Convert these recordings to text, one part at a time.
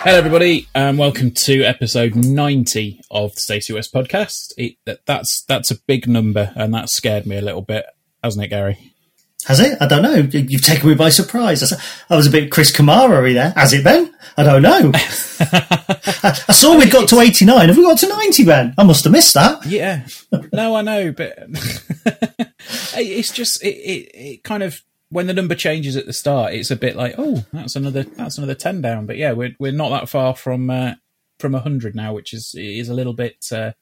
Hello, everybody, and welcome to episode ninety of the Stacey West podcast. It, that, that's that's a big number, and that scared me a little bit, hasn't it, Gary? Has it? I don't know. You've taken me by surprise. I was a bit Chris Kamara there. Has it, Ben? I don't know. I, I saw we'd got to 89. Have we got to 90, Ben? I must have missed that. Yeah, no, I know, but it's just it, it, it kind of when the number changes at the start, it's a bit like, oh, that's another that's another ten down. But yeah, we're we're not that far from uh, from hundred now, which is is a little bit. Uh,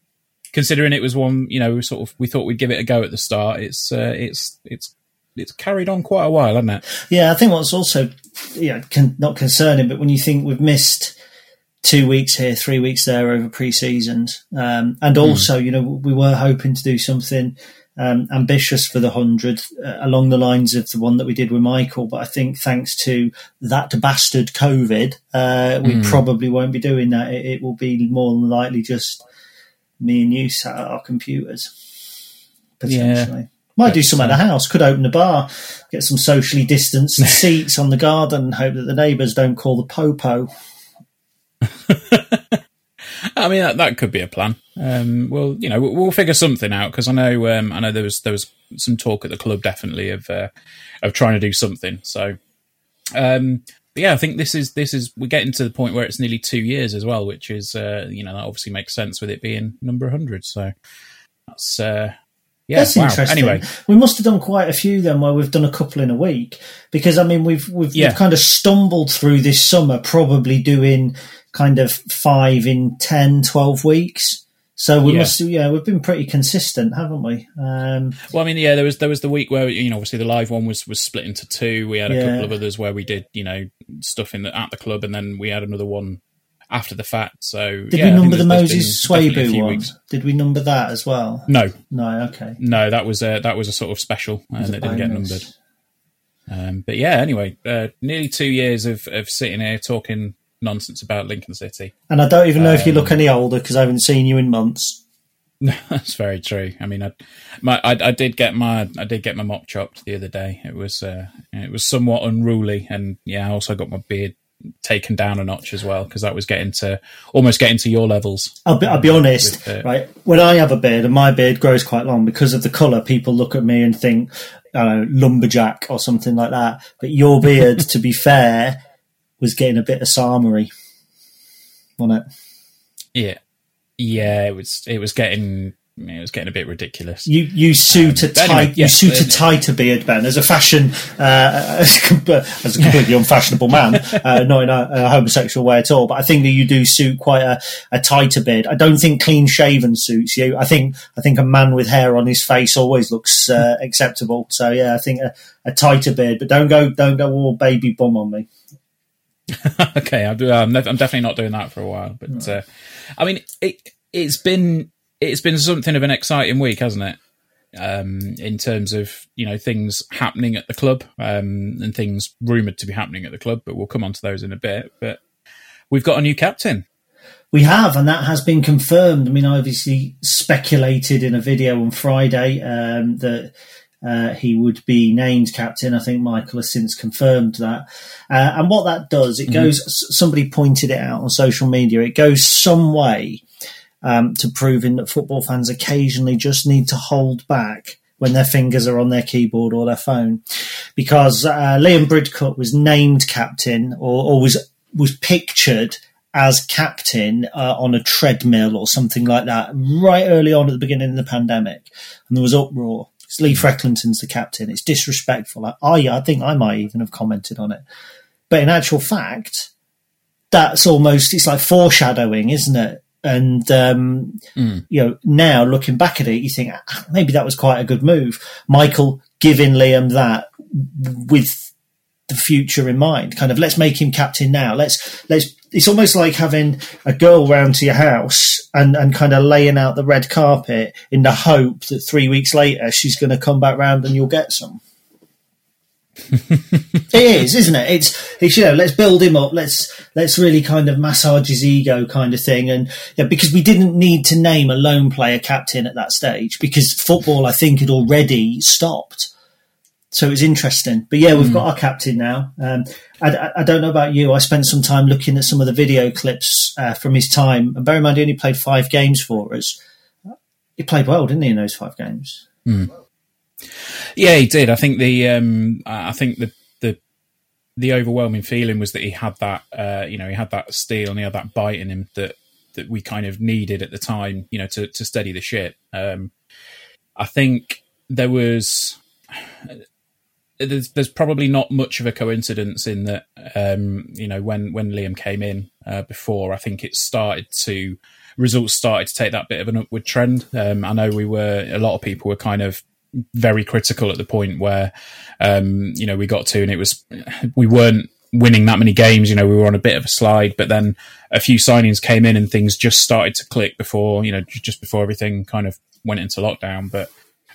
considering it was one, you know, we sort of we thought we'd give it a go at the start. It's uh, it's it's it's carried on quite a while, hasn't it? Yeah, I think what's also, yeah, con- not concerning, but when you think we've missed two weeks here, three weeks there over pre-seasons, um, and also, you know, we were hoping to do something um, ambitious for the hundred uh, along the lines of the one that we did with Michael, but I think thanks to that bastard COVID, uh, we probably won't be doing that. It, it will be more than likely just me and you sat at our computers potentially. Might do some at the house. Could open a bar, get some socially distanced seats on the garden, hope that the neighbours don't call the popo. I mean, that, that could be a plan. Um, well, you know, we'll, we'll figure something out because I know, um, I know there was there was some talk at the club definitely of uh, of trying to do something. So, um, but yeah, I think this is this is we're getting to the point where it's nearly two years as well, which is uh, you know that obviously makes sense with it being number hundred. So that's uh, yeah, That's wow. interesting. Anyway, we must have done quite a few then, where we've done a couple in a week. Because I mean, we've we've, Yeah. we've kind of stumbled through this summer, probably doing kind of five in 10, 12 weeks. So we Yeah. must, yeah, we've been pretty consistent, haven't we? Um, Well, I mean, yeah, there was there was the week where you know obviously the live one was was split into two. We had a Yeah. couple of others where we did you know stuff in the at the club, and then we had another one after the fact. So did yeah, we number the Moses been definitely a Swabu one? weeks. Did we number that as well? No, No, okay. no, that was a that was a sort of special and It's it didn't get numbered. Um, but yeah, anyway, uh, nearly two years of of sitting here talking nonsense about Lincoln City. And I don't even know if you Um, look any older because I haven't seen you in months. That's very true. I mean, I, my, I, I did get my, I did get my mop chopped the other day. It was, uh, it was somewhat unruly, and yeah, I also got my beard taken down a notch as well because that was getting to almost getting to your levels. I'll be, I'll be honest, With, uh, right? When I have a beard and my beard grows quite long because of the colour, people look at me and think, I don't know, lumberjack or something like that. But your beard, to be fair, was getting a bit of sarmery, wasn't it? Yeah, yeah, it was, it was getting, it was getting a bit ridiculous. You you suit a Um, tight anyway, you a uh, tighter beard, Ben, as a fashion uh, as, a completely unfashionable man, uh, not in a, a homosexual way at all. But I think that you do suit quite a, a tighter beard. I don't think clean shaven suits you. I think I think a man with hair on his face always looks uh, acceptable. So yeah, I think a, a tighter beard, but don't go don't go all baby bum on me. okay, do, I'm, I'm definitely not doing that for a while. But uh, I mean, it it's been it's been something of an exciting week, hasn't it? um, in terms of you know things happening at the club um, and things rumored to be happening at the club. But we'll come on to those in a bit. But we've got a new captain. We have, and that has been confirmed. I mean, I obviously speculated in a video on Friday um, that uh, he would be named captain. I think Michael has since confirmed that. Uh, and what that does, it mm-hmm. goes, somebody pointed it out on social media, it goes some way um, to proving that football fans occasionally just need to hold back when their fingers are on their keyboard or their phone. Because uh, Liam Bridcutt was named captain or, or was, was pictured as captain uh, on a treadmill or something like that right early on at the beginning of the pandemic. And there was uproar. It's Lee Frecklington's the captain. It's disrespectful. I, I think I might even have commented on it. But in actual fact, that's almost, it's like foreshadowing, isn't it? And, um, mm. you know, now looking back at it, you think ah, maybe that was quite a good move. Michael giving Liam that with the future in mind. Kind of let's make him captain now. Let's let's. It's almost like having a girl round to your house and and kind of laying out the red carpet in the hope that three weeks later she's going to come back round and you'll get some. It is, isn't it? It's, it's you know, let's build him up. Let's let's really kind of massage his ego, kind of thing. And yeah, because we didn't need to name a lone player captain at that stage because football, I think, had already stopped. So it was interesting. But yeah, we've mm. got our captain now. Um, I, I, don't know about you. I spent some time looking at some of the video clips uh, from his time. And bear in mind, he only played five games for us. He played well, didn't he, in those five games? Mm. Yeah, he did. I think the um, I think the the the overwhelming feeling was that he had that uh, you know he had that steel and he had that bite in him that that we kind of needed at the time you know to to steady the ship. Um, I think there was there's, there's probably not much of a coincidence in that um, you know when when Liam came in uh, before I think it started to results started to take that bit of an upward trend. Um, I know we were a lot of people were kind of very critical at the point where um, you know we got to and it was we weren't winning that many games. You know we were on a bit of a slide, but then a few signings came in and things just started to click before you know just before everything kind of went into lockdown. But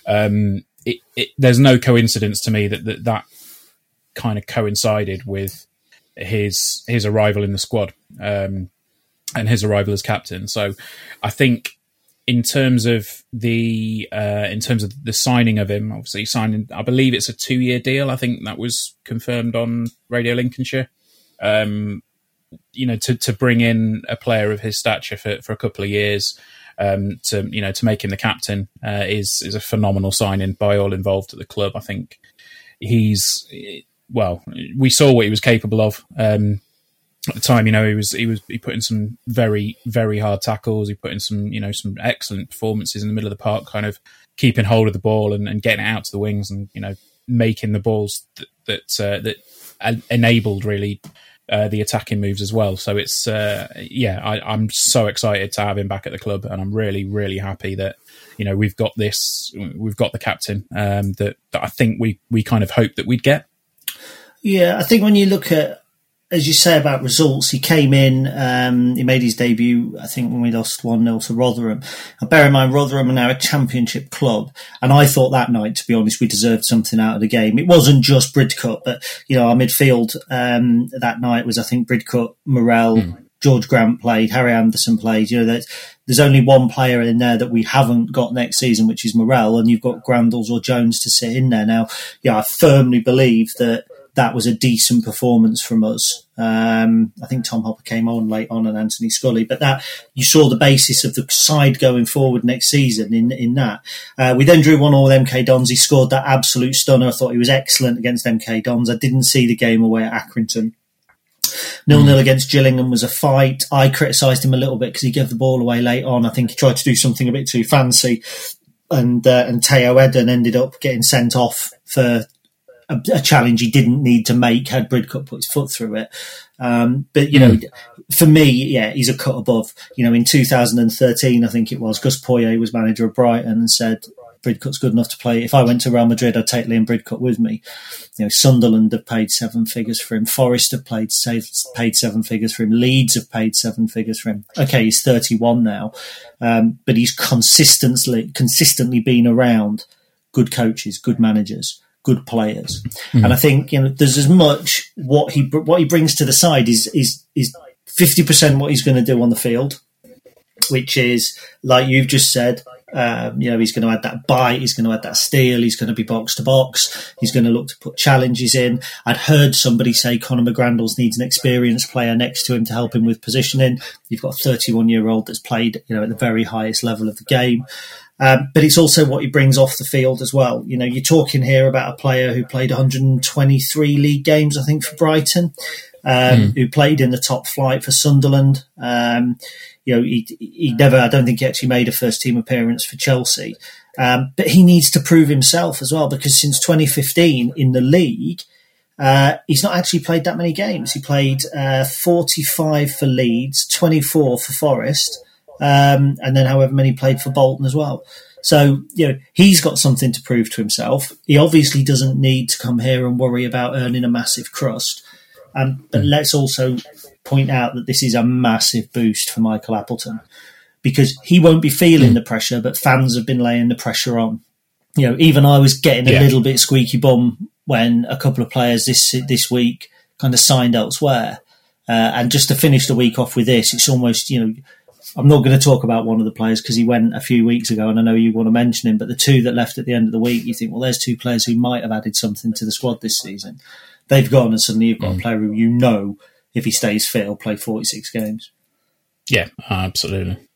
um, it, it, there's no coincidence to me that, that that kind of coincided with his his arrival in the squad um, and his arrival as captain. So I think in terms of the uh, in terms of the signing of him, obviously signing, I believe it's a two year deal. I think that was confirmed on Radio Lincolnshire. Um, you know, to to bring in a player of his stature for for a couple of years um, to you know to make him the captain uh, is is a phenomenal signing by all involved at the club. I think he's well, we saw what he was capable of. Um, at the time, you know, he was he was he put in some very very hard tackles. He put in some you know some excellent performances in the middle of the park, kind of keeping hold of the ball and, and getting it out to the wings, and you know making the balls that that, uh, that enabled really uh, the attacking moves as well. So it's uh, yeah, I, am so excited to have him back at the club, and I'm really really happy that you know we've got this, we've got the captain um, that that I think we we kind of hoped that we'd get. Yeah, I think when you look at as you say about results, he came in, um, he made his debut, I think, when we lost 1 0 to Rotherham. And bear in mind, Rotherham are now a championship club. And I thought that night, to be honest, we deserved something out of the game. It wasn't just Bridcutt, but, you know, our midfield um, that night was, I think, Bridcutt, Morrell, mm. George Grant played, Harry Anderson played. You know, there's only one player in there that we haven't got next season, which is Morrell, and you've got Grandles or Jones to sit in there. Now, yeah, I firmly believe that that was a decent performance from us. Um, I think Tom Hopper came on late on and Anthony Scully, but that you saw the basis of the side going forward next season in in that. Uh, we then drew one all with MK Dons. He scored that absolute stunner. I thought he was excellent against MK Dons. I didn't see the game away at Accrington. Nil nil mm. against Gillingham was a fight. I criticised him a little bit because he gave the ball away late on. I think he tried to do something a bit too fancy, and uh, and Tayo Edun ended up getting sent off for a, a, challenge he didn't need to make had Bridcutt put his foot through it. Um, but you know, mm. for me, yeah, he's a cut above. You know, in 2013, I think it was Gus Poyet was manager of Brighton and said Bridcutt's good enough to play. If I went to Real Madrid, I'd take Liam Bridcutt with me. You know, Sunderland have paid seven figures for him. Forest have paid paid seven figures for him. Leeds have paid seven figures for him. Okay, he's 31 now, um, but he's consistently consistently been around good coaches, good managers, good players. Mm. And I think you know there's as much what he what he brings to the side is is is fifty percent what he's going to do on the field, which is like you've just said. Um, you know, he's going to add that bite. He's going to add that steal. He's going to be box to box. He's going to look to put challenges in. I'd heard somebody say Conor McGrandles needs an experienced player next to him to help him with positioning. You've got a 31 year old that's played, you know, at the very highest level of the game. Um, but it's also what he brings off the field as well. You know, you're talking here about a player who played 123 league games, I think, for Brighton, um, mm. who played in the top flight for Sunderland. Um, you know, he, he never, I don't think he actually made a first team appearance for Chelsea. Um, but he needs to prove himself as well because since 2015 in the league, uh, he's not actually played that many games. He played uh, 45 for Leeds, 24 for Forest, um, and then however many played for Bolton as well. So, you know, he's got something to prove to himself. He obviously doesn't need to come here and worry about earning a massive crust. Um, but let's also point out that this is a massive boost for Michael Appleton because he won't be feeling the pressure, but fans have been laying the pressure on. You know, even I was getting a yeah. little bit squeaky bum when a couple of players this this week kind of signed elsewhere. Uh, and just to finish the week off with this, it's almost you know I'm not going to talk about one of the players because he went a few weeks ago, and I know you want to mention him. But the two that left at the end of the week, you think, well, there's two players who might have added something to the squad this season. They've gone, and suddenly you've got mm. a player who you know, if he stays fit, will play 46 games. Yeah, absolutely.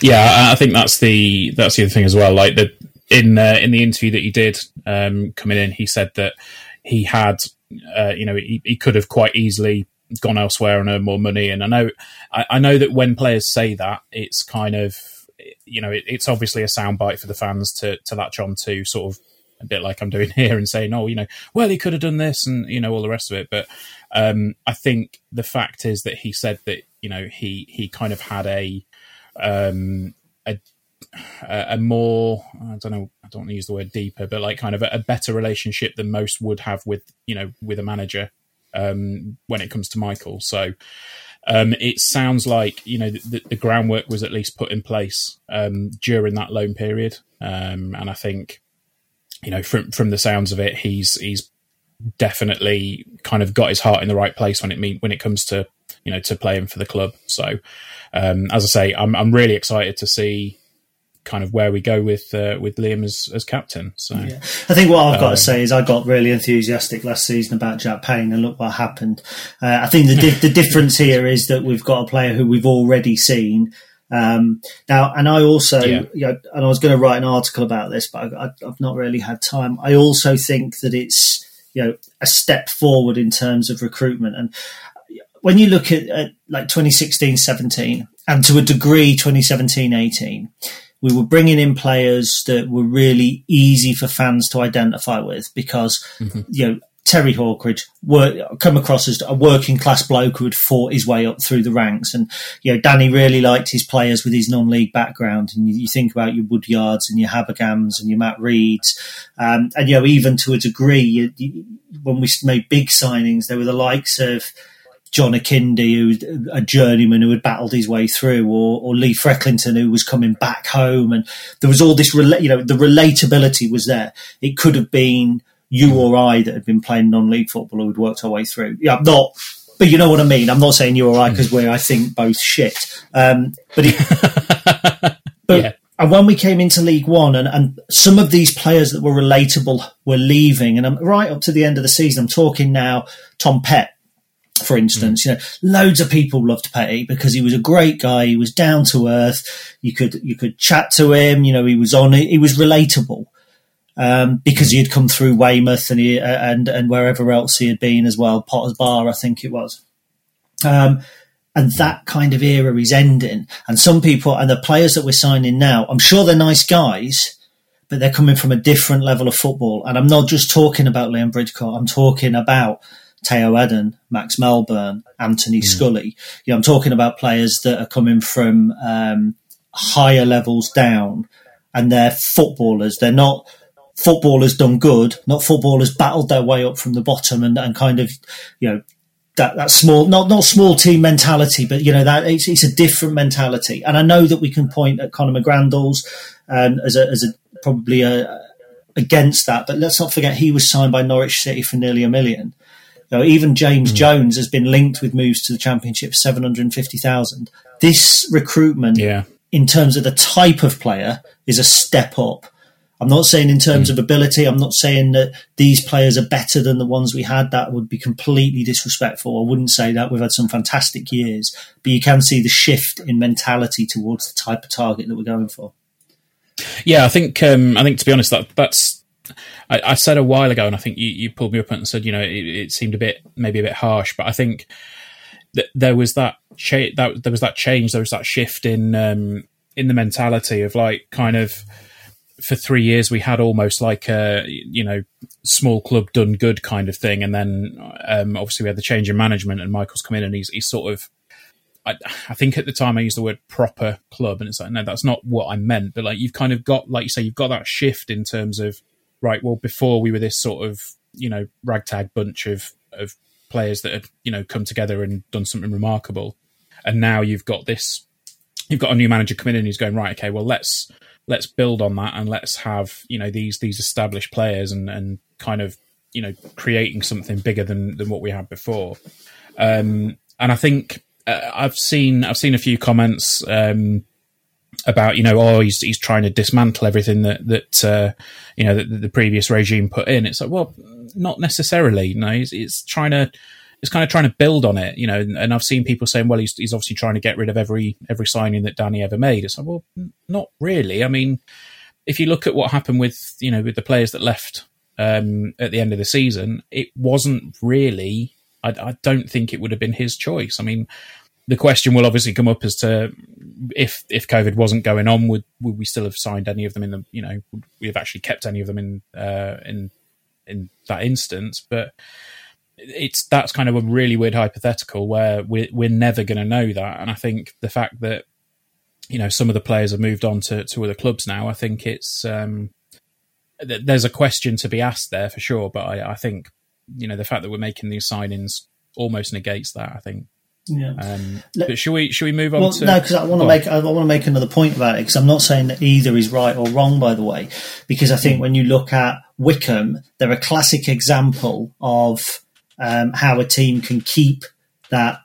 Yeah, I think that's the that's the other thing as well. Like the in uh, in the interview that he did um, coming in, he said that he had, uh, you know, he, he could have quite easily gone elsewhere and earned more money. And I know, I, I know that when players say that, it's kind of, you know, it, it's obviously a soundbite for the fans to to latch on to, sort of a bit like I'm doing here and saying, oh, you know, well, he could have done this and you know all the rest of it. But um, I think the fact is that he said that you know he he kind of had a um, a a more I don't know I don't want to use the word deeper, but like kind of a, a better relationship than most would have with you know with a manager um, when it comes to Michael. So um, it sounds like you know the, the, groundwork was at least put in place um, during that loan period, um, and I think you know from from the sounds of it, he's he's definitely kind of got his heart in the right place when it mean when it comes to you know to playing for the club. So um, as I say, I'm I'm really excited to see kind of where we go with uh, with Liam as, as captain. So yeah. I think what I've got um, to say is I got really enthusiastic last season about Jack Payne, and look what happened. Uh, I think the di- the difference here is that we've got a player who we've already seen. Um, now, and I also, yeah. you know, and I was going to write an article about this, but I, have not really had time. I also think that it's you know a step forward in terms of recruitment and when you look at, at like 2016 17 and to a degree 2017 18 we were bringing in players that were really easy for fans to identify with because mm-hmm. you know Terry Hawkridge were, come across as a working class bloke who had fought his way up through the ranks. And, you know, Danny really liked his players with his non-league background. And you, you think about your Woodyards and your Haberghams and your Matt Rheads. Um, and, you know, even to a degree, you, you, when we made big signings, there were the likes of, John Akinde, who a journeyman who had battled his way through, or, or Lee Frecklington, who was coming back home, and there was all this, you know, the relatability was there. It could have been you or I that had been playing non-league football who had worked our way through. Yeah, I'm not, but you know what I mean. I'm not saying you or I because we're, I think, both shit. Um, but, it, but yeah. and when we came into League One, and, and some of these players that were relatable were leaving, and I'm right up to the end of the season. I'm talking now, Tom Pett for instance, you know, loads of people loved Petty because he was a great guy. He was down to earth. You could you could chat to him. You know, he was on. He was relatable um, because he had come through Weymouth and he and and wherever else he had been as well. Potter's Bar, I think it was. Um, and that kind of era is ending. And some people and the players that we're signing now, I'm sure they're nice guys, but they're coming from a different level of football. And I'm not just talking about Liam Bridcutt. I'm talking about Tayo Edun, Max Melbourne, Anthony mm. Scully. You know, I'm talking about players that are coming from um, higher levels down, and they're footballers. They're not footballers done good, not footballers battled their way up from the bottom and, and kind of, you know, that, that small, not, not small team mentality, but you know, that it's, it's a different mentality. And I know that we can point at Conor McGrandles, um, as a, as a, probably a, against that. But let's not forget he was signed by Norwich City for nearly a million. You know, even James mm. Jones has been linked with moves to the Championship, seven hundred and fifty thousand. This recruitment, yeah. in terms of the type of player, is a step up. I'm not saying in terms mm. of ability. I'm not saying that these players are better than the ones we had. That would be completely disrespectful. I wouldn't say that. We've had some fantastic years, but you can see the shift in mentality towards the type of target that we're going for. Yeah, I think um, I think to be honest, that that's I, I, said a while ago, and I think you, you pulled me up and said, you know, it, it, seemed a bit maybe a bit harsh, but I think that there was that that there was that change, there was that shift in um, in the mentality of like kind of for three years we had almost like a you know small club done good kind of thing, and then um, obviously we had the change in management, and Michael's come in and he's he's sort of I, I, think at the time I used the word proper club, and it's like no, that's not what I meant. But like you've kind of got, like you say, you've got that shift in terms of right. Well, before we were this sort of you know ragtag bunch of of players that had you know come together and done something remarkable, and now you've got this, you've got a new manager coming in who's going right. Okay, well let's let's build on that and let's have you know these these established players and and kind of you know creating something bigger than than what we had before. Um, and I think uh, I've seen I've seen a few comments um, about you know oh he's he's trying to dismantle everything that that uh, you know that, the previous regime put in. It's like well, not necessarily. You know, he's, he's trying to it's kind of trying to build on it. You know, and, and, I've seen people saying well he's he's obviously trying to get rid of every every signing that Danny ever made. It's like well, not really. I mean, if you look at what happened with you know with the players that left um, at the end of the season, it wasn't really I, I don't think it would have been his choice. I mean, the question will obviously come up as to if if COVID wasn't going on, would would we still have signed any of them in the you know would we have actually kept any of them in uh, in in that instance? But it's that's kind of a really weird hypothetical where we're we're never going to know that, and I think the fact that you know some of the players have moved on to to other clubs now, I think it's um, there's a question to be asked there for sure. But I, I think you know the fact that we're making these signings almost negates that. I think. Yeah. Um, but should we should we move on? Well, to, no, because I want to make I want to make another point about it because I'm not saying that either is right or wrong. By the way, because I think when you look at Wycombe, they're a classic example of um, how a team can keep that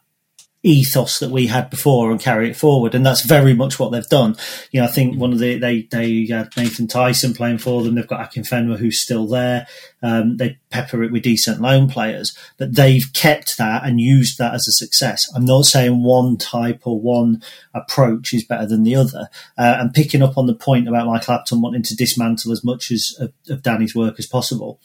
ethos that we had before and carry it forward. And that's very much what they've done. You know, I think one of the, they, they had Nathan Tyson playing for them. They've got Akinfenwa who's still there. Um, they pepper it with decent loan players, but they've kept that and used that as a success. I'm not saying one type or one approach is better than the other. Uh, and picking up on the point about Michael Appleton wanting to dismantle as much as of, of Danny's work as possible.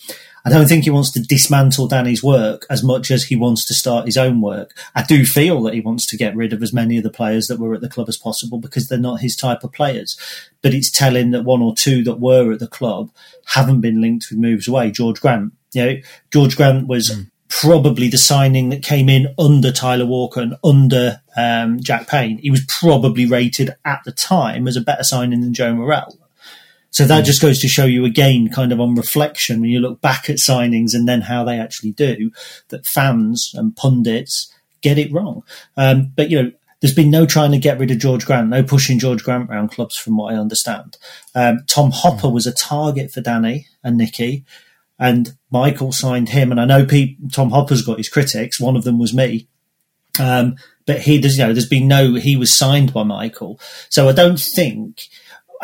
I don't think he wants to dismantle Danny's work as much as he wants to start his own work. I do feel that he wants to get rid of as many of the players that were at the club as possible because they're not his type of players. But it's telling that one or two that were at the club haven't been linked with moves away. George Grant, you know, George Grant was mm. probably the signing that came in under Tyler Walker and under um, Jack Payne. He was probably rated at the time as a better signing than Joe Morrell. So that just goes to show you again, kind of on reflection, when you look back at signings and then how they actually do, that fans and pundits get it wrong. Um, but you know, there's been no trying to get rid of George Grant, no pushing George Grant around clubs, from what I understand. Um, Tom Hopper was a target for Danny and Nicky, and Michael signed him. And I know Tom Hopper's got his critics. One of them was me. Um, but he does, you know, there's been no, he was signed by Michael. So I don't think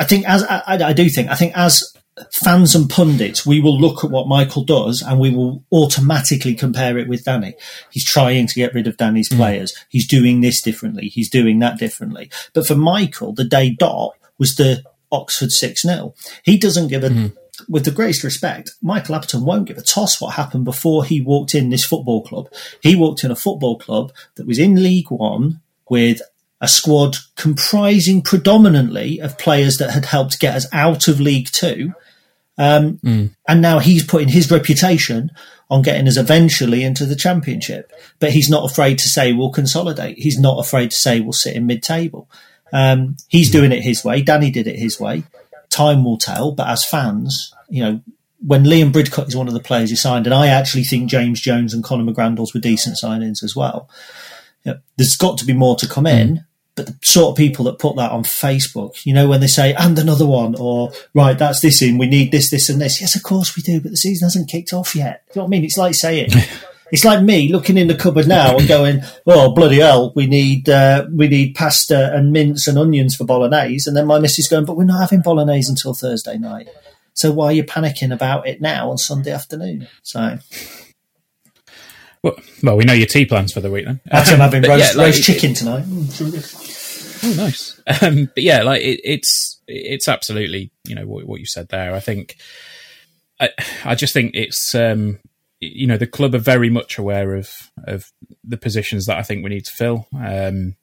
I think as I, I, do think I think as fans and pundits, we will look at what Michael does and we will automatically compare it with Danny. He's trying to get rid of Danny's mm. players. He's doing this differently. He's doing that differently. But for Michael, the day dot was the Oxford 6 0. He doesn't give a, mm. with the greatest respect, Michael Appleton won't give a toss what happened before he walked in this football club. He walked in a football club that was in League One with a squad comprising predominantly of players that had helped get us out of League Two. Um, mm. And now he's putting his reputation on getting us eventually into the championship. But he's not afraid to say we'll consolidate. He's not afraid to say we'll sit in mid table. Um, he's mm. doing it his way. Danny did it his way. Time will tell. But as fans, you know, when Liam Bridcutt is one of the players he signed, and I actually think James Jones and Conor McGrandles were decent signings as well. You know, there's got to be more to come in. But the sort of people that put that on Facebook, you know, when they say, and another one, or right, that's this in, we need this, this, and this. Yes, of course we do, but the season hasn't kicked off yet. Do You know what I mean? It's like saying, it's like me looking in the cupboard now and going, "Oh bloody hell, we need uh, we need pasta and mince and onions for bolognese," and then my missus going, "But we're not having bolognese until Thursday night." So why are you panicking about it now on Sunday afternoon? So. Well, well, we know your tea plans for the week then. Actually, I'm having roast, yeah, like, roast chicken tonight. Mm, Oh, nice. Um, but yeah, like it, it's it's absolutely you know what, what you said there. I think I I just think it's um, you know the club are very much aware of of the positions that I think we need to fill. Um,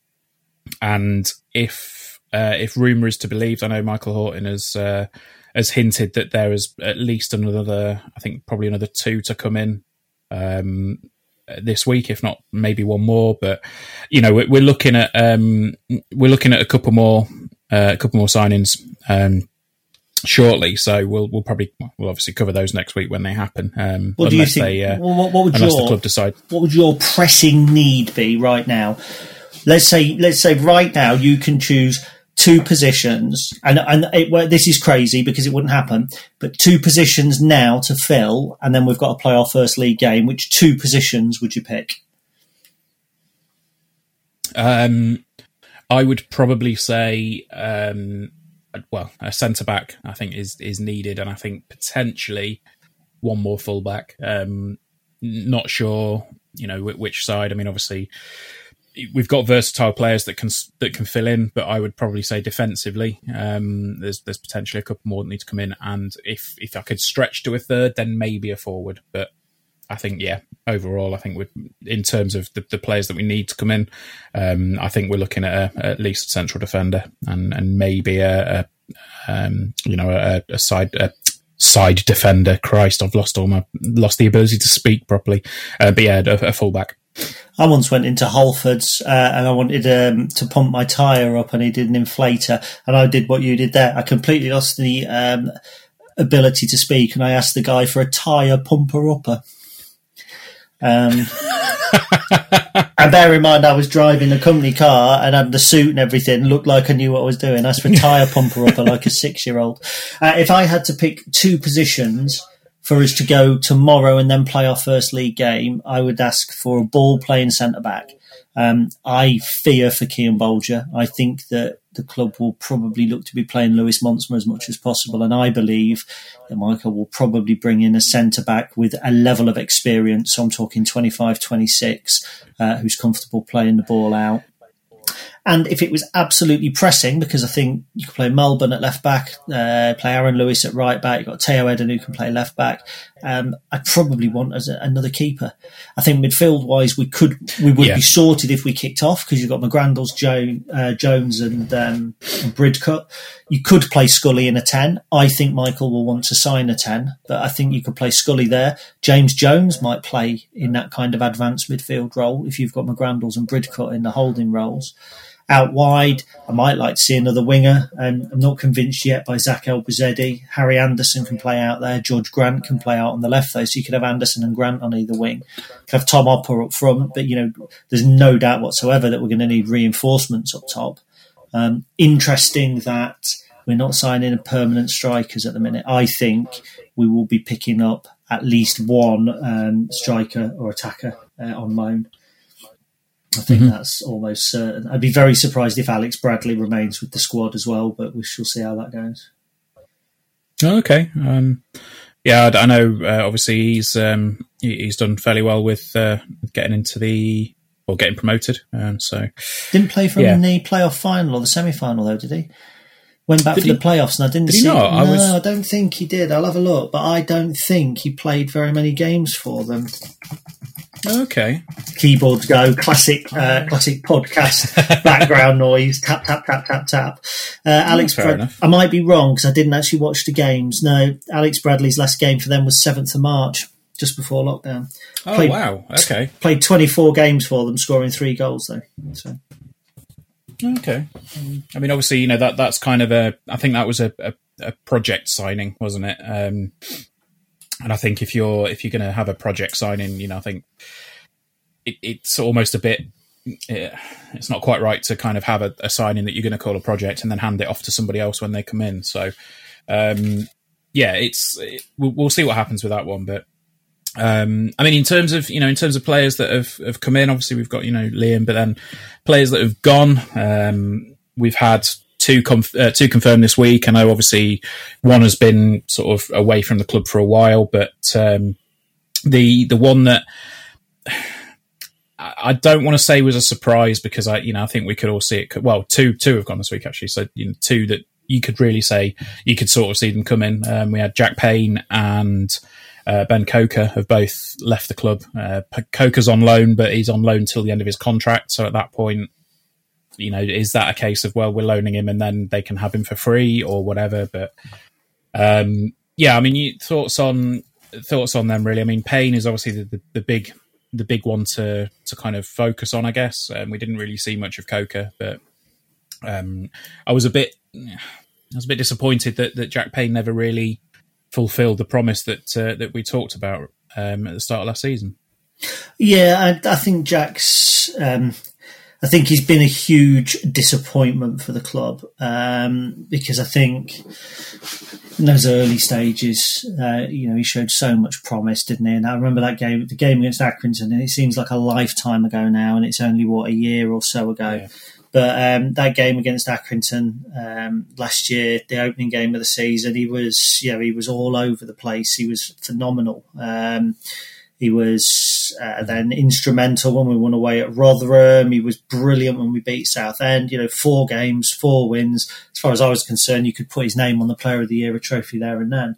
and if uh, if rumor is to be believed, I know Michael Horton has uh, has hinted that there is at least another, I think probably another two to come in um, this week, if not maybe one more. But you know, we're, we're looking at um, we're looking at a couple more uh, a couple more signings um, shortly. So we'll we'll probably we'll obviously cover those next week when they happen. Um, What do you think? they uh, what, what would your the club decide. what would your pressing need be right now? Let's say let's say right now you can choose two positions, and and it, well, this is crazy because it wouldn't happen, but two positions now to fill, and then we've got to play our first league game. Which two positions would you pick? Um, I would probably say, um, well, a centre back I think is is needed, and I think potentially one more fullback. Um, not sure, you know, which side. I mean, obviously, we've got versatile players that can that can fill in, but I would probably say defensively, um, there's there's potentially a couple more that need to come in, and if if I could stretch to a third, then maybe a forward, but. I think, yeah, overall, I think we in terms of the, the players that we need to come in, um, I think we're looking at a, at least a central defender and, and maybe a, a um, you know, a, a side, a side defender. Christ, I've lost all my, lost the ability to speak properly. Uh, but yeah, a, a fullback. I once went into Halfords uh, and I wanted um, to pump my tyre up, and he did an inflator, and I did what you did there. I completely lost the um, ability to speak, and I asked the guy for a tyre pumper upper. Um, and bear in mind, I was driving a company car and had the suit and everything. Looked like I knew what I was doing. I asked for a tyre pumper upper like a six-year-old. Uh, if I had to pick two positions for us to go tomorrow and then play our first league game, I would ask for a ball playing centre back. Um, I fear for Cian Bolger. I think that the club will probably look to be playing Lewis Montsma as much as possible, and I believe that Michael will probably bring in a centre back with a level of experience. So I'm talking 25, 26, uh, who's comfortable playing the ball out. And if it was absolutely pressing, because I think you could play Melbourne at left back, uh, play Aaron Lewis at right back, you've got Tayo Edun who can play left back. Um, I'd probably want as a, another keeper. I think midfield wise, we could, we would Yeah. be sorted if we kicked off because you've got McGrandles, uh, Jones, and, um, and Bridcutt. You could play Scully in a 10. I think Michael will want to sign a 10, but I think you could play Scully there. James Jones might play in that kind of advanced midfield role if you've got McGrandles and Bridcutt in the holding roles out wide. I might like to see another winger, and I'm not convinced yet by Zach Elbouzedi. Harry Anderson can play out there. George Grant can play out on the left, though, so you could have Anderson and Grant on either wing. You could have Tom Hopper up front, but you know, there's no doubt whatsoever that we're going to need reinforcements up top. Um, interesting that we're not signing a permanent strikers at the minute. I think we will be picking up at least one um, striker or attacker uh, on loan. I think that's almost certain. I'd be very surprised if Alex Bradley remains with the squad as well, but we shall see how that goes. Oh, okay. Um, yeah, I, I know. Uh, obviously, he's um, he, he's done fairly well with uh, getting into the or getting promoted. Um, so Didn't play for Yeah. him in the playoff final or the semi final though, did he? Went back Did for he- the playoffs, and I didn't did he see. not? I no, was- I don't think he did. I'll have a look, but I don't think he played very many games for them. Okay, Keyboards go, classic, uh, classic podcast background noise, tap tap tap tap tap. Uh, Alex, fair Brad- I might be wrong because I didn't actually watch the games. No, Alex Bradley's last game for them was seventh of March, just before lockdown. oh Played- wow, okay, Played 24 games for them, scoring three goals though. So okay. I mean, obviously, you know that that's kind of a. I think that was a, a, a project signing, wasn't it? Um, and I think if you're if you're going to have a project signing, you know, I think it, it's almost a bit it, it's not quite right to kind of have a, a signing that you're going to call a project and then hand it off to somebody else when they come in. So, um, yeah, it's it, we'll, we'll, see what happens with that one. But um, I mean, in terms of you know, in terms of players that have, have come in, obviously we've got you know Liam, but then players that have gone, um, we've had two conf- uh, two confirmed this week. I know obviously one has been sort of away from the club for a while, but um, the the one that I don't want to say was a surprise because I, you know, I think we could all see it. Well, two, two have gone this week actually. So, you know, two that you could really say you could sort of see them come in. Um, we had Jack Payne and uh, Ben Coker have both left the club. Uh, Coker's on loan, but he's on loan till the end of his contract. So at that point, you know, is that a case of well, we're loaning him and then they can have him for free or whatever? But um, yeah, I mean, you, thoughts on thoughts on them really? I mean, Payne is obviously the, the, the big the big one to to kind of focus on, I guess. Um, we didn't really see much of Coker, but um, I was a bit I was a bit disappointed that, that Jack Payne never really fulfilled the promise that uh, that we talked about um, at the start of last season. Yeah, I, I think Jack's um, I think he's been a huge disappointment for the club um, because I think in those early stages, uh, you know, he showed so much promise, didn't he? And I remember that game, the game against Accrington, and it seems like a lifetime ago now, and it's only what a year or so ago. Yeah. But um, that game against Accrington um, last year, the opening game of the season, he was, you know, he was all over the place. He was phenomenal. He was uh, then instrumental when we won away at Rotherham. He was brilliant when we beat Southend. You know, four games, four wins. As far as I was concerned, you could put his name on the Player of the Year trophy there and then.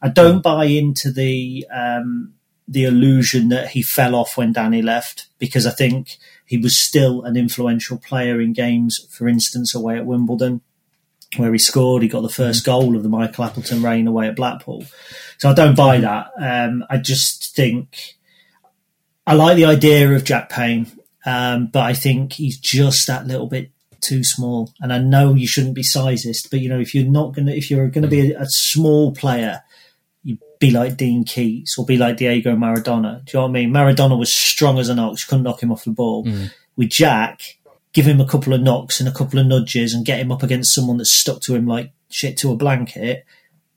I don't buy into the um, the illusion that he fell off when Danny left because I think he was still an influential player in games. For instance, away at Wimbledon, where he scored, he got the first goal of the Michael Appleton reign away at Blackpool. So I don't buy that. Um, I just think I like the idea of Jack Payne, um, but I think he's just that little bit too small. And I know you shouldn't be sizist, but you know if you're not gonna if you're going to be a, a, small player, you be like Dean Keates or be like Diego Maradona. Do you know what I mean? Maradona was strong as an ox, couldn't knock him off the ball. Mm. With Jack, give him a couple of knocks and a couple of nudges and get him up against someone that's stuck to him like shit to a blanket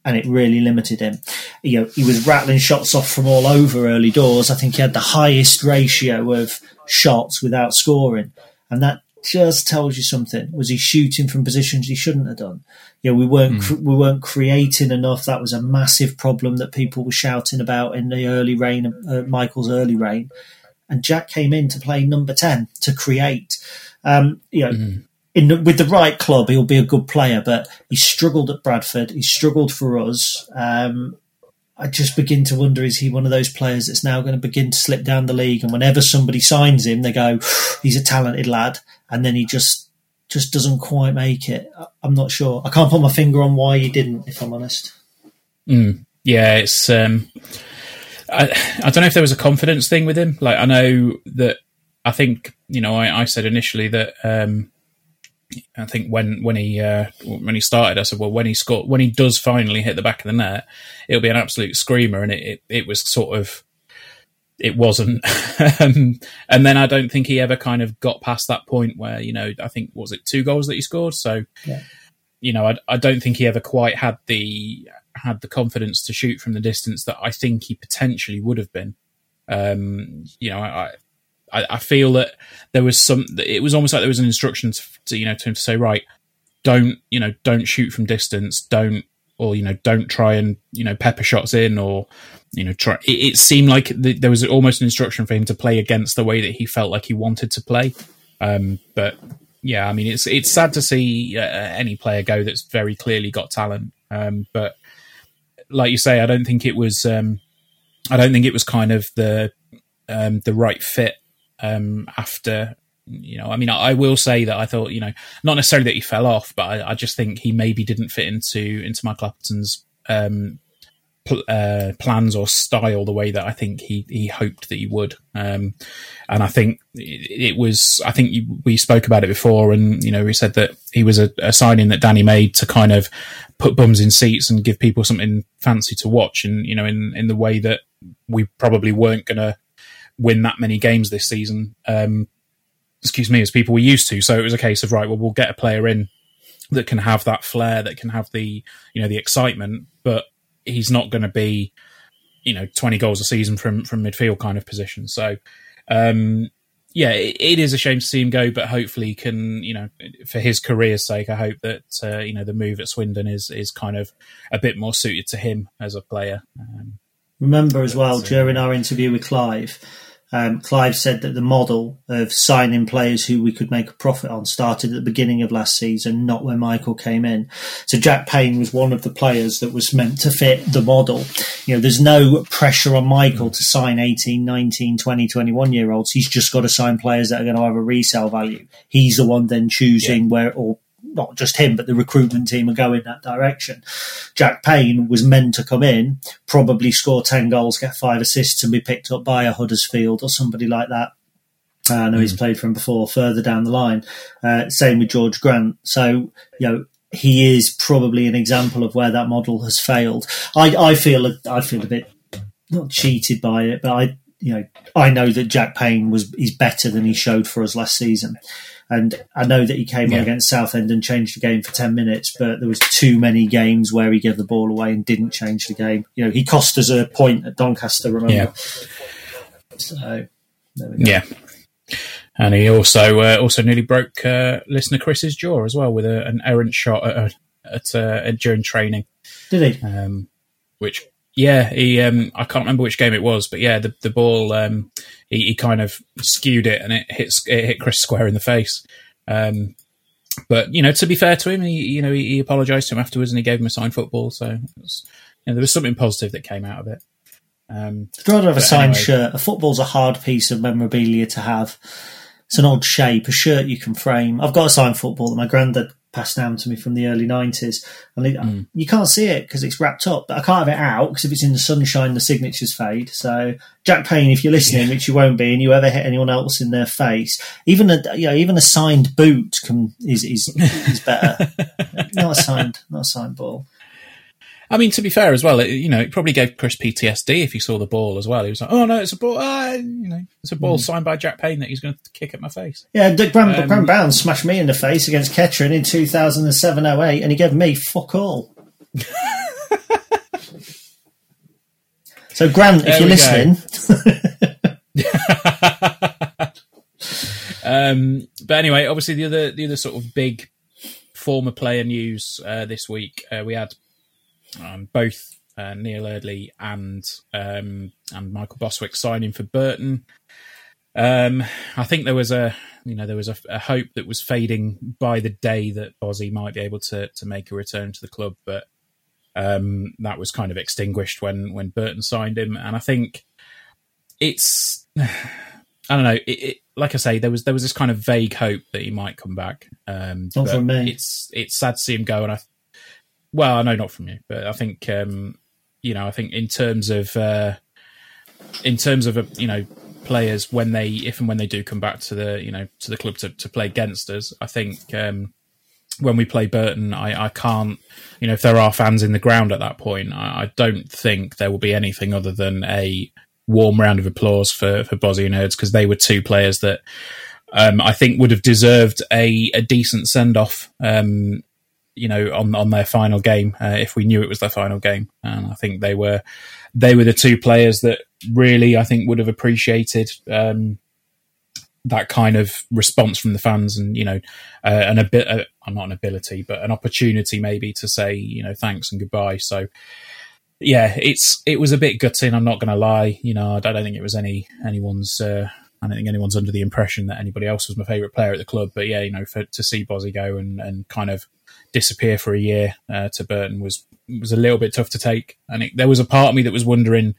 and it really limited him. You know, he was rattling shots off from all over early doors. I think he had the highest ratio of shots without scoring, and that just tells you something. Was he shooting from positions he shouldn't have done? You know, we weren't mm. we weren't creating enough. That was a massive problem that people were shouting about in the early reign, uh, Michael's early reign. And Jack came in to play number ten to create. Um, you know, mm in with the right club, he'll be a good player. But he struggled at Bradford. He struggled for us. Um, I just begin to wonder: is he one of those players that's now going to begin to slip down the league? And whenever somebody signs him, they go, "He's a talented lad," and then he just just doesn't quite make it. I'm not sure. I can't put my finger on why he didn't. If I'm honest. Mm, yeah, it's. Um, I, I don't know if there was a confidence thing with him. Like I know that I think you know I, I said initially that um, I think when when he uh, when he started, I said, well, when he scored, when he does finally hit the back of the net, it'll be an absolute screamer, and it it, it was sort of it wasn't, um, and then I don't think he ever kind of got past that point where you know I think was it two goals that he scored, so yeah. you know I, I don't think he ever quite had the had the confidence to shoot from the distance that I think he potentially would have been. Um, you know, I, I, I, feel that there was some. It was almost like there was an instruction to, you know to him to say, right, don't you know, don't shoot from distance, don't or you know, don't try and you know pepper shots in or you know try. It, it seemed like the, there was almost an instruction for him to play against the way that he felt like he wanted to play. Um, but yeah, I mean, it's it's sad to see uh, any player go that's very clearly got talent. Um, but like you say, I don't think it was. Um, I don't think it was kind of the um, the right fit um, after you know, I mean, I, will say that I thought, you know, not necessarily that he fell off, but I, I just think he maybe didn't fit into into Michael Appleton's um, pl- uh, plans or style the way that I think he he hoped that he would. Um, and I think it, it was, I think you, we spoke about it before, and you know, we said that he was a, a signing that Danny made to kind of put bums in seats and give people something fancy to watch, and you know, in in the way that we probably weren't going to win that many games this season. Um, excuse me, as people were used to. So it was a case of right, well, we'll get a player in that can have that flair, that can have the you know the excitement, but he's not going to be you know twenty goals a season from from midfield kind of position. So. Um, yeah, it, is a shame to see him go, but hopefully can, you know, for his career's sake, I hope that uh, you know the move at Swindon is is kind of a bit more suited to him as a player. Um, Remember as well during our interview with Clive, um, Clive said that the model of signing players who we could make a profit on started at the beginning of last season, not when Michael came in. So Jack Payne was one of the players that was meant to fit the model. You know, there's no pressure on Michael to sign 18, 19, 20, 21 year olds. He's just got to sign players that are going to have a resale value. He's the one then choosing yeah. where or not just him, but the recruitment team are going that direction. Jack Payne was meant to come in, probably score 10 goals, get five assists, and be picked up by a Huddersfield or somebody like that. Uh, I know mm. he's hmm. played for him before, further down the line. Uh, same with George Grant. So, you know, he is probably an example of where that model has failed. I, I feel I feel a bit not cheated by it, but I you know I know that Jack Payne was is better than he showed for us last season. And I know that he came yeah. on against Southend and changed the game for 10 minutes, but there was too many games where he gave the ball away and didn't change the game. You know, he cost us a point at Doncaster, remember? Yeah. So, Yeah. And he also uh, also nearly broke uh, listener Chris's jaw as well with a, an errant shot at, at, uh, during training. Did he? Um, which yeah, he. Um, I can't remember which game it was, but yeah, the the ball. Um, he, he, kind of skewed it and it hit it hit Chris square in the face. Um, but you know, to be fair to him, he you know he, he apologised to him afterwards and he gave him a signed football. So was, you know, there was something positive that came out of it. Um, I'd rather have a signed anyway. shirt. A football's a hard piece of memorabilia to have. It's an odd shape. A shirt you can frame. I've got a signed football that my granddad passed down to me from the early 90s. And it, mm. you can't see it because it's wrapped up, but I can't have it out because if it's in the sunshine, the signatures fade. So, Jack Payne, if you're listening, which you won't be, and you ever hit anyone else in their face, even a you know, even a signed boot can, is, is, is better. not a signed, not a signed ball. I mean, to be fair as well, it, you know, it probably gave Chris PTSD if he saw the ball as well. He was like, "Oh no, it's a ball! Ah, you know, it's a ball mm. signed by Jack Payne that he's going to kick at my face." Yeah, Dick Brown, um, Brown Brown smashed me in the face against Kettering in 2007-08, and he gave me fuck all. so, Grant, if you're listening. um, but anyway, obviously the other the other sort of big former player news uh, this week, uh, we had um, both uh, Neil Eardley and um, and Michael Bostwick signing for Burton. Um, I think there was a you know there was a, a, hope that was fading by the day that Bozzy might be able to to make a return to the club, but um, that was kind of extinguished when when Burton signed him. And I think it's I don't know. It, it, like I say, there was there was this kind of vague hope that he might come back. Um, Not for me. It's it's sad to see him go, and I well, I know not from you, but I think um, you know, I think in terms of uh, in terms of uh, you know players when they if and when they do come back to the you know to the club to, to play against us, I think um, when we play Burton, I, I can't you know if there are fans in the ground at that point, I, I don't think there will be anything other than a warm round of applause for for Bozzy and Eards because they were two players that. Um, I think would have deserved a, a decent send off um, you know, on on their final game uh, if we knew it was their final game. And I think they were they were the two players that really I think would have appreciated um, that kind of response from the fans, and you know, uh, an a bit, uh, not an ability, but an opportunity maybe to say you know thanks and goodbye. So. Yeah, it's it was a bit gutting. I'm not going to lie. You know, I don't think it was any anyone's uh, I don't think anyone's under the impression that anybody else was my favourite player at the club. But yeah, you know, for, to see Bozzy go and, and kind of disappear for a year uh, to Burton was was a little bit tough to take. And it, there was a part of me that was wondering,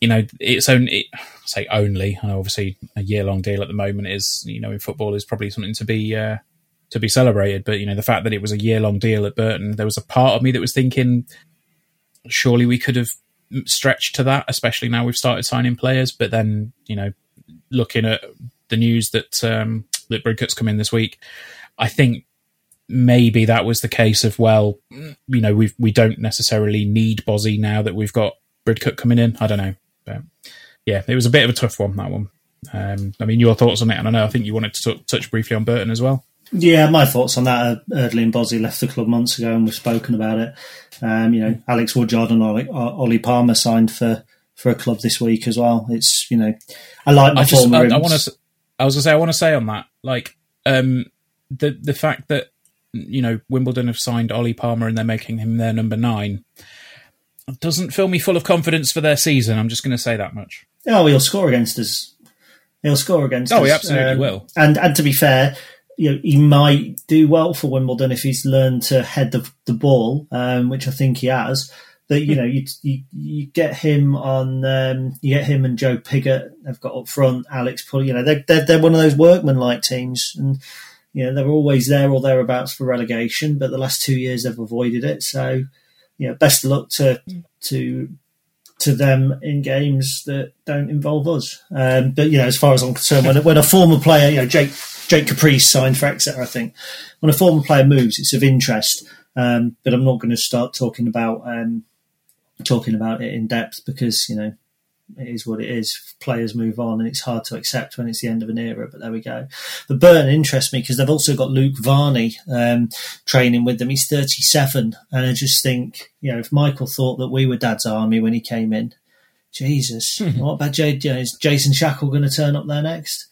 you know, it's only it, say only. Know obviously a year long deal at the moment is you know in football is probably something to be uh, to be celebrated. But you know the fact that it was a year long deal at Burton, there was a part of me that was thinking, surely we could have stretched to that, especially now we've started signing players. But then you know, looking at the news that um, that Bridcutt's come in this week, I think maybe that was the case of well, you know, we we don't necessarily need Bozzy now that we've got Bridcutt coming in. I don't know, but yeah, it was a bit of a tough one that one. Um, I mean, your thoughts on it, and I know I think you wanted to t- touch briefly on Burton as well. Yeah, my thoughts on that. Uh, Eardley and Bozzy left the club months ago, and we've spoken about it. Um, you know, Alex Woodyard and Ollie, Ollie Palmer signed for for a club this week as well. It's you know, I like my I just, former. I, I want to, I was gonna say, I want to say on that, like, um, the the fact that you know Wimbledon have signed Ollie Palmer and they're making him their number nine It doesn't fill me full of confidence for their season. I'm just going to say that much. Oh, he'll score against us. He'll score against Oh, us. he absolutely will. And and to be fair, you know, he might do well for Wimbledon if he's learned to head the the ball, um, which I think he has. That you know, you, you you get him on, um, you get him and Joe Pigott. They've got up front Alex Pull. You know, they're, they're they're one of those workman-like teams, and you know they're always there or thereabouts for relegation. But the last two years they've avoided it. So, you know, best of luck to to to them in games that don't involve us. Um, but you know, as far as I'm concerned, when when a former player, you know, Jake Jake Caprice signed for Exeter, I think when a former player moves, it's of interest. Um, but I'm not going to start talking about um, talking about it in depth because you know it is what it is. Players move on, and it's hard to accept when it's the end of an era. But there we go. But Burn interests me because they've also got Luke Varney um, training with them. He's 37, and I just think, you know, if Michael thought that we were Dad's army when he came in, Jesus, what about Jay, is Jason Shackell going to turn up there next?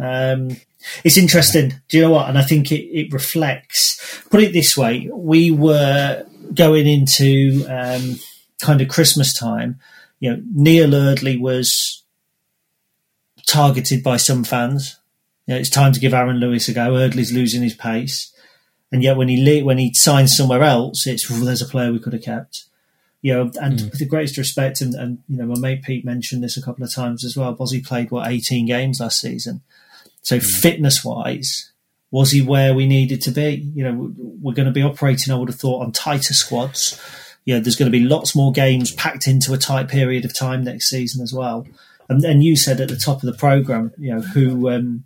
Um, it's interesting. Do you know what? And I think it, it reflects. Put it this way: we were going into um, kind of Christmas time. You know, Neil Eardley was targeted by some fans. You know, it's time to give Aaron Lewis a go. Eardley's losing his pace, and yet when he le- when he signs somewhere else, it's "Oh, there's a player we could have kept. You know, and hmm. with the greatest respect, and, and you know, my mate Pete mentioned this a couple of times as well. Bozzy played what 18 games last season, so hmm. fitness wise, was he where we needed to be? You know, we're going to be operating, I would have thought, on tighter squads. You know, there's going to be lots more games packed into a tight period of time next season as well. And, then you said at the top of the program, you know, who, um,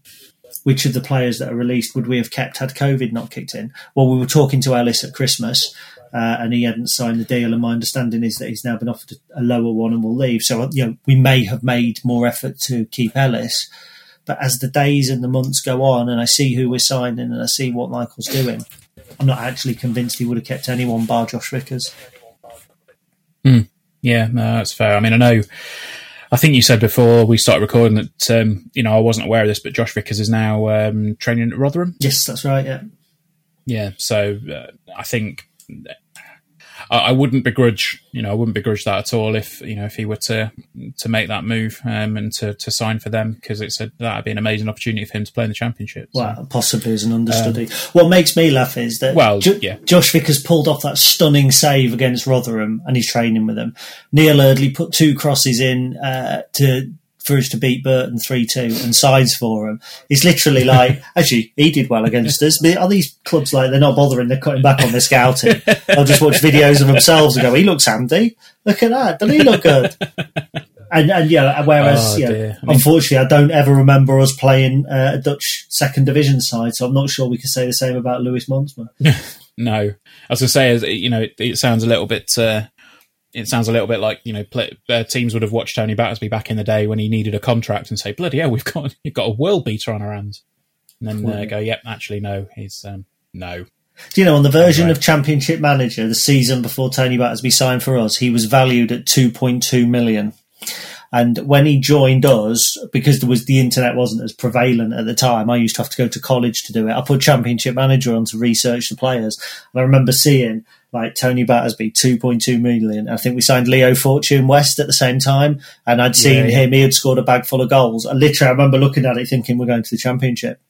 which of the players that are released would we have kept had COVID not kicked in? Well, we were talking to Ellis at Christmas, uh, and he hadn't signed the deal. And my understanding is that he's now been offered a lower one and will leave. So, you know, we may have made more effort to keep Ellis. But as the days and the months go on, and I see who we're signing and I see what Michael's doing, I'm not actually convinced he would have kept anyone bar Josh Vickers. Yeah, no, that's fair. I mean, I know. I think you said before we started recording that um, you know I wasn't aware of this, but Josh Vickers is now um, training at Rotherham. Yes, that's right. Yeah. Yeah, so uh, I think I, I wouldn't begrudge, you know, I wouldn't begrudge that at all if you know if he were to to make that move um, and to, to sign for them because it's a that'd be an amazing opportunity for him to play in the championship. So. Well, possibly as an understudy. what makes me laugh is that Well, Jo- yeah. Josh Vickers pulled off that stunning save against Rotherham and he's training with them. Neil Eardley put two crosses in uh, to for us to beat Burton 3 2 and signs for him. It's literally like, actually, he did well against us. But are these clubs like they're not bothering? They're cutting back on their scouting. They'll just watch videos of themselves and go, he looks handy. Look at that. Doesn't he look good? And, and yeah, whereas Oh, you know, dear. I mean- unfortunately, I don't ever remember us playing uh, a Dutch second division side, so I'm not sure we can say the same about Lewis Montsma. No, I was going to say, you know, it, it sounds a little bit. Uh, it sounds a little bit like you know, play, uh, teams would have watched Tony Battersby back in the day when he needed a contract and say, "Bloody hell, we've got you've got a world beater on our hands," and then uh, go, "Yep, actually, no, he's um, no." Do you know on the version Right. of Championship Manager, the season before Tony Battersby signed for us, he was valued at 2.2 million. And when he joined us, because there was the internet wasn't as prevalent at the time, I used to have to go to college to do it. I put Championship Manager on to research the players, and I remember seeing like Tony Battersby, 2.2 million. I think we signed Leo Fortune West at the same time, and I'd seen Yeah, yeah. him. He had scored a bag full of goals. And literally, I remember looking at it, thinking we're going to the Championship.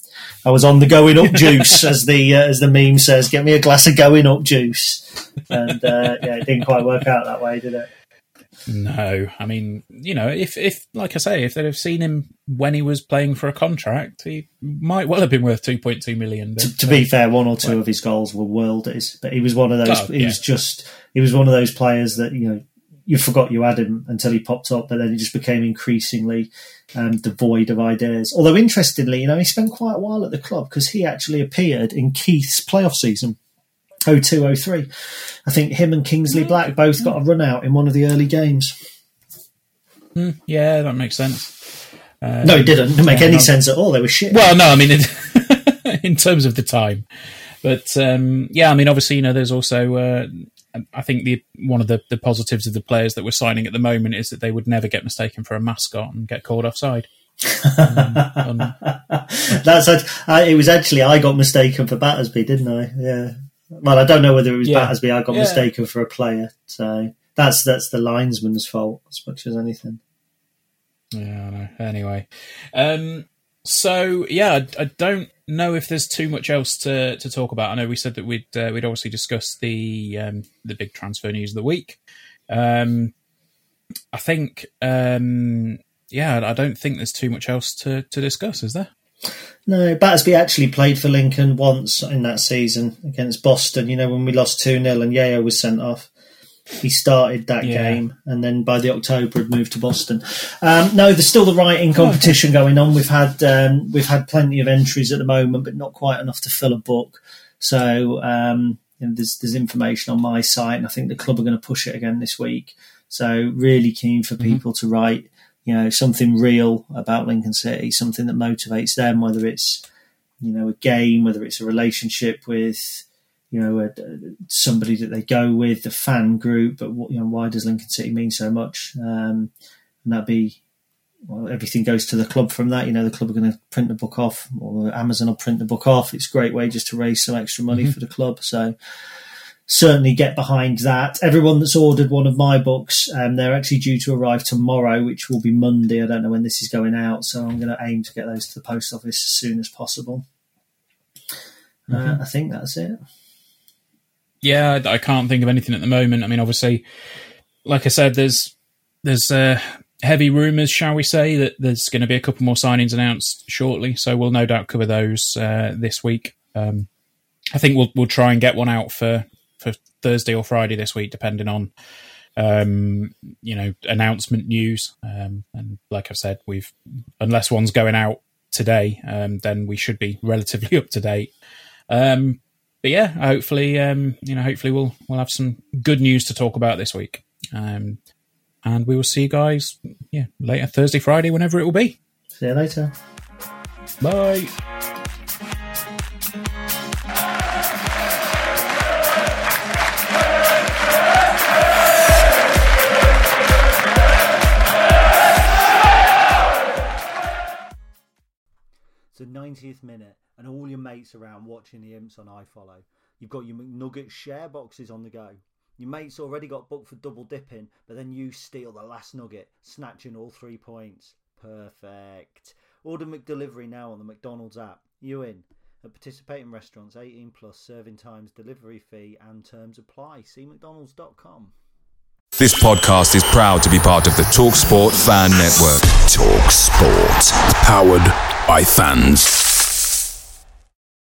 I was on the going up juice, as the uh, as the meme says. Get me a glass of going up juice, and uh, yeah, it didn't quite work out that way, did it? No, I mean, you know, if if like I say, if they'd have seen him when he was playing for a contract, he might well have been worth two point two million. But, To, to be fair, one or two of his goals were worldies, but he was one of those. Oh, He yeah. was just he was one of those players that you know you forgot you had him until he popped up, but then he just became increasingly um, devoid of ideas. Although interestingly, you know, he spent quite a while at the club because he actually appeared in Keith's playoff season. 0203. I think him and Kingsley Black both got a run out in one of the early games. yeah, that makes sense. Uh, no, it didn't. It make any sense at all. They were shit. Well, no, I mean, in, in terms of the time, but um, yeah, I mean, obviously, you know, there's also. Uh, I think the one of the, the positives of the players that we're signing at the moment is that they would never get mistaken for a mascot and get called offside. um, um, That's uh, it. Was actually I got mistaken for Battersby, didn't I? Yeah. Well, I don't know whether it was yeah. Battersby. I got yeah. mistaken for a player, so that's that's the linesman's fault as much as anything. Yeah, I know. Anyway, um, so yeah, I, I, don't know if there's too much else to, to talk about. I know we said that we'd uh, we'd obviously discuss the um, the big transfer news of the week. Um, I think um, yeah, I don't think there's too much else to, to discuss, is there? No, Battersby actually played for Lincoln once in that season against Boston. You know, when we lost 2 0 and Yeo was sent off. He started that yeah. game and then by the October had moved to Boston. Um, no, there's still the writing competition going on. We've had um, we've had plenty of entries at the moment, but not quite enough to fill a book. So um, you know, there's there's information on my site, and I think the club are going to push it again this week. So really keen for mm-hmm. people mm-hmm. to write you know, something real about Lincoln City, something that motivates them, whether it's, you know, a game, whether it's a relationship with, you know, a, somebody that they go with, the fan group, but what, you know, why does Lincoln City mean so much? Um, and that'd be, well, everything goes to the club from that. You know, the club are going to print the book off, or Amazon will print the book off. It's a great way just to raise some extra money mm-hmm. for the club. So, certainly get behind that. Everyone that's ordered one of my books, um, they're actually due to arrive tomorrow, which will be Monday. I don't know when this is going out, so I'm going to aim to get those to the post office as soon as possible. Uh, mm-hmm. Uh, I think that's it. Yeah, I can't think of anything at the moment. I mean, obviously, like I said, there's there's uh, heavy rumours, shall we say, that there's going to be a couple more signings announced shortly. So we'll no doubt cover those uh, this week. Um, I think we'll we'll try and get one out for Thursday or Friday this week, depending on um, you know announcement news. Um, and like I've said, we've unless one's going out today, um, then we should be relatively up to date. Um, but yeah, hopefully, um, you know, hopefully we'll we'll have some good news to talk about this week. Um, and we will see you guys, yeah, later Thursday, Friday, whenever it will be. See you later. Bye. 90th minute and all your mates around watching the imps on iFollow. You've got your McNugget share boxes on the go. Your mates already got booked for double dipping, but then you steal the last nugget, snatching all three points. Perfect. Order McDelivery now on the McDonald's app. You in? At participating restaurants, 18 plus serving times, delivery fee, and terms apply. See McDonald's.com. This podcast is proud to be part of the TalkSport Fan Network. TalkSport, powered by fans.